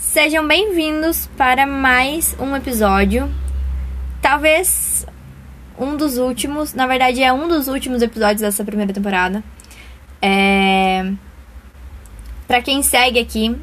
Sejam bem-vindos para mais um episódio. Talvez um dos últimos, na verdade é um dos últimos episódios dessa primeira temporada. É... Para quem segue aqui,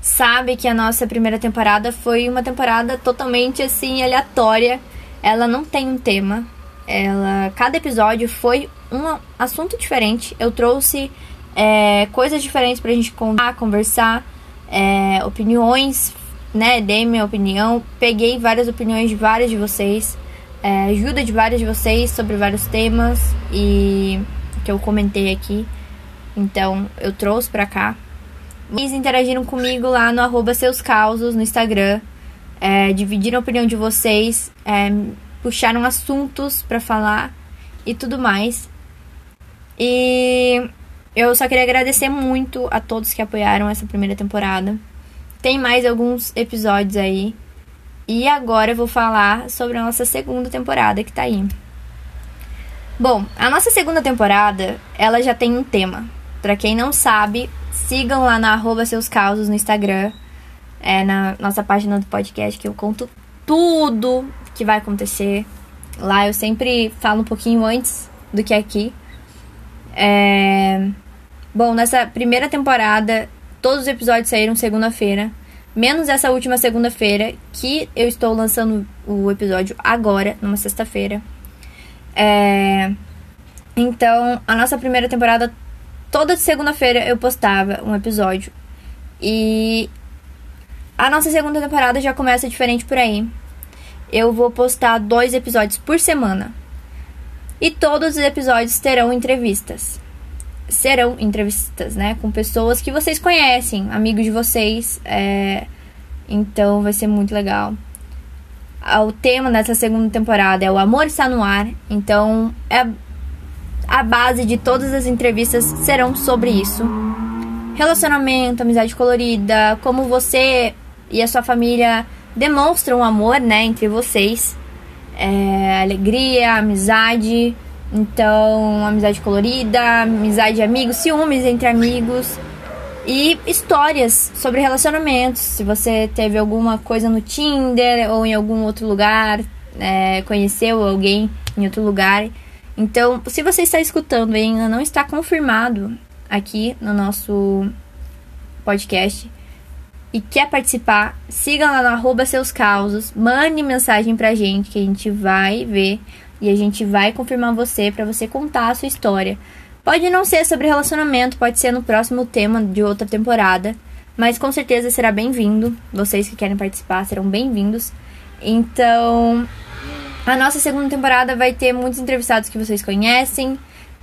sabe que a nossa primeira temporada foi uma temporada totalmente assim aleatória. Ela não tem um tema. Ela, cada episódio foi um assunto diferente. Eu trouxe é, coisas diferentes pra gente contar, conversar, é, opiniões, né? Dei minha opinião, peguei várias opiniões de vários de vocês, é, ajuda de vários de vocês sobre vários temas e que eu comentei aqui. Então eu trouxe pra cá. Eles interagiram comigo lá no arroba seus causos no Instagram. É, dividiram a opinião de vocês, é, puxaram assuntos para falar e tudo mais. E eu só queria agradecer muito a todos que apoiaram essa primeira temporada. Tem mais alguns episódios aí. E agora eu vou falar sobre a nossa segunda temporada que tá aí. Bom, a nossa segunda temporada, ela já tem um tema. Para quem não sabe, sigam lá na arroba seus causos no Instagram. É na nossa página do podcast que eu conto tudo que vai acontecer. Lá eu sempre falo um pouquinho antes do que aqui. É... Bom, nessa primeira temporada, todos os episódios saíram segunda-feira. Menos essa última segunda-feira, que eu estou lançando o episódio agora, numa sexta-feira. É... Então, a nossa primeira temporada, toda segunda-feira eu postava um episódio. E a nossa segunda temporada já começa diferente por aí. Eu vou postar dois episódios por semana. E todos os episódios terão entrevistas. Serão entrevistas, né? Com pessoas que vocês conhecem, amigos de vocês. É... Então vai ser muito legal. Ah, o tema dessa segunda temporada é o amor está no ar. Então é a base de todas as entrevistas serão sobre isso. Relacionamento, amizade colorida, como você e a sua família demonstram amor, né, entre vocês é, alegria, amizade. Então, amizade colorida, amizade de amigos, ciúmes entre amigos e histórias sobre relacionamentos. Se você teve alguma coisa no Tinder ou em algum outro lugar, é, conheceu alguém em outro lugar. Então, se você está escutando e ainda não está confirmado aqui no nosso podcast, e quer participar, siga lá no arroba seus causos, mande mensagem pra gente que a gente vai ver e a gente vai confirmar você para você contar a sua história. Pode não ser sobre relacionamento, pode ser no próximo tema de outra temporada, mas com certeza será bem-vindo. Vocês que querem participar serão bem-vindos. Então, a nossa segunda temporada vai ter muitos entrevistados que vocês conhecem.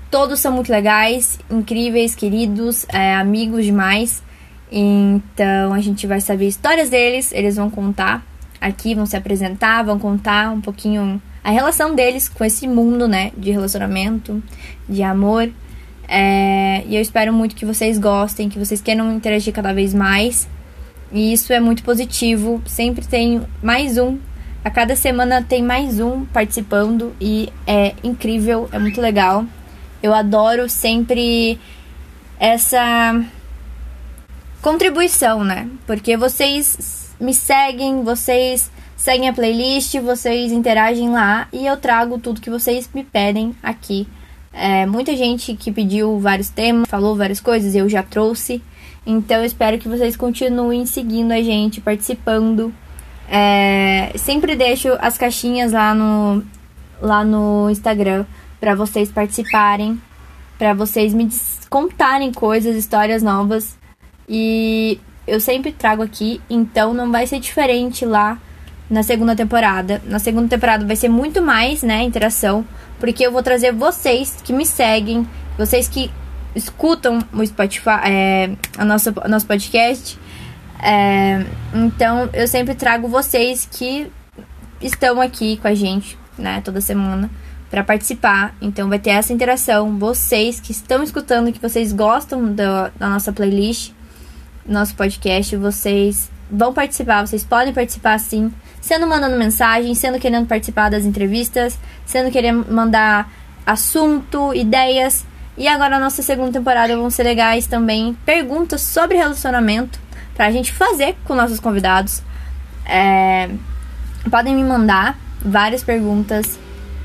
Todos são muito legais, incríveis, queridos, é, amigos demais. Então a gente vai saber histórias deles, eles vão contar aqui, vão se apresentar, vão contar um pouquinho a relação deles com esse mundo, né, de relacionamento, de amor. É, e eu espero muito que vocês gostem, que vocês queiram interagir cada vez mais. E isso é muito positivo. Sempre tem mais um. A cada semana tem mais um participando e é incrível, é muito legal. Eu adoro sempre essa contribuição, né? Porque vocês me seguem, vocês seguem a playlist, vocês interagem lá e eu trago tudo que vocês me pedem aqui. É, muita gente que pediu vários temas, falou várias coisas, eu já trouxe. Então eu espero que vocês continuem seguindo a gente, participando. É, sempre deixo as caixinhas lá no, lá no Instagram para vocês participarem, para vocês me contarem coisas, histórias novas e eu sempre trago aqui, então não vai ser diferente lá na segunda temporada. Na segunda temporada vai ser muito mais, né, interação, porque eu vou trazer vocês que me seguem, vocês que escutam o Spotify, é, a nossa, o nosso podcast. É, então eu sempre trago vocês que estão aqui com a gente, né, toda semana para participar. Então vai ter essa interação. Vocês que estão escutando, que vocês gostam do, da nossa playlist, nosso podcast, vocês vão participar, vocês podem participar sim, sendo mandando mensagem, sendo querendo participar das entrevistas, sendo querendo mandar assunto, ideias. E agora a nossa segunda temporada vão ser legais também, perguntas sobre relacionamento, pra gente fazer com nossos convidados. É, podem me mandar várias perguntas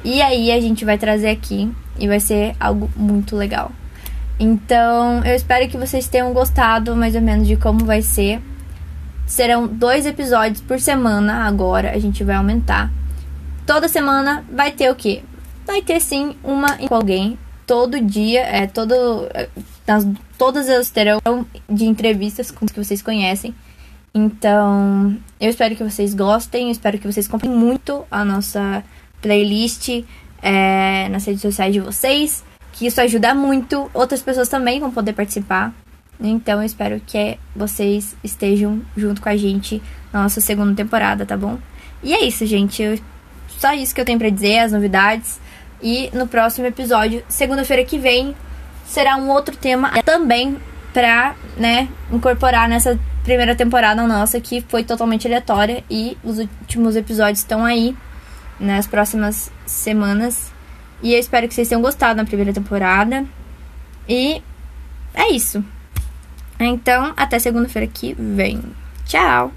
e aí a gente vai trazer aqui e vai ser algo muito legal. Então, eu espero que vocês tenham gostado mais ou menos de como vai ser. Serão dois episódios por semana agora, a gente vai aumentar. Toda semana vai ter o quê? Vai ter sim uma com alguém. Todo dia, é todo. Nas, todas elas terão de entrevistas com os que vocês conhecem. Então, eu espero que vocês gostem, eu espero que vocês comprem muito a nossa playlist é, nas redes sociais de vocês, que isso ajuda muito. Outras pessoas também vão poder participar. Então eu espero que vocês estejam junto com a gente na nossa segunda temporada, tá bom? E é isso, gente. Eu, só isso que eu tenho para dizer, as novidades. E no próximo episódio, segunda-feira que vem, será um outro tema também pra, né, incorporar nessa primeira temporada nossa que foi totalmente aleatória e os últimos episódios estão aí nas próximas semanas. E eu espero que vocês tenham gostado na primeira temporada. E é isso. Então, até segunda-feira que vem. Tchau!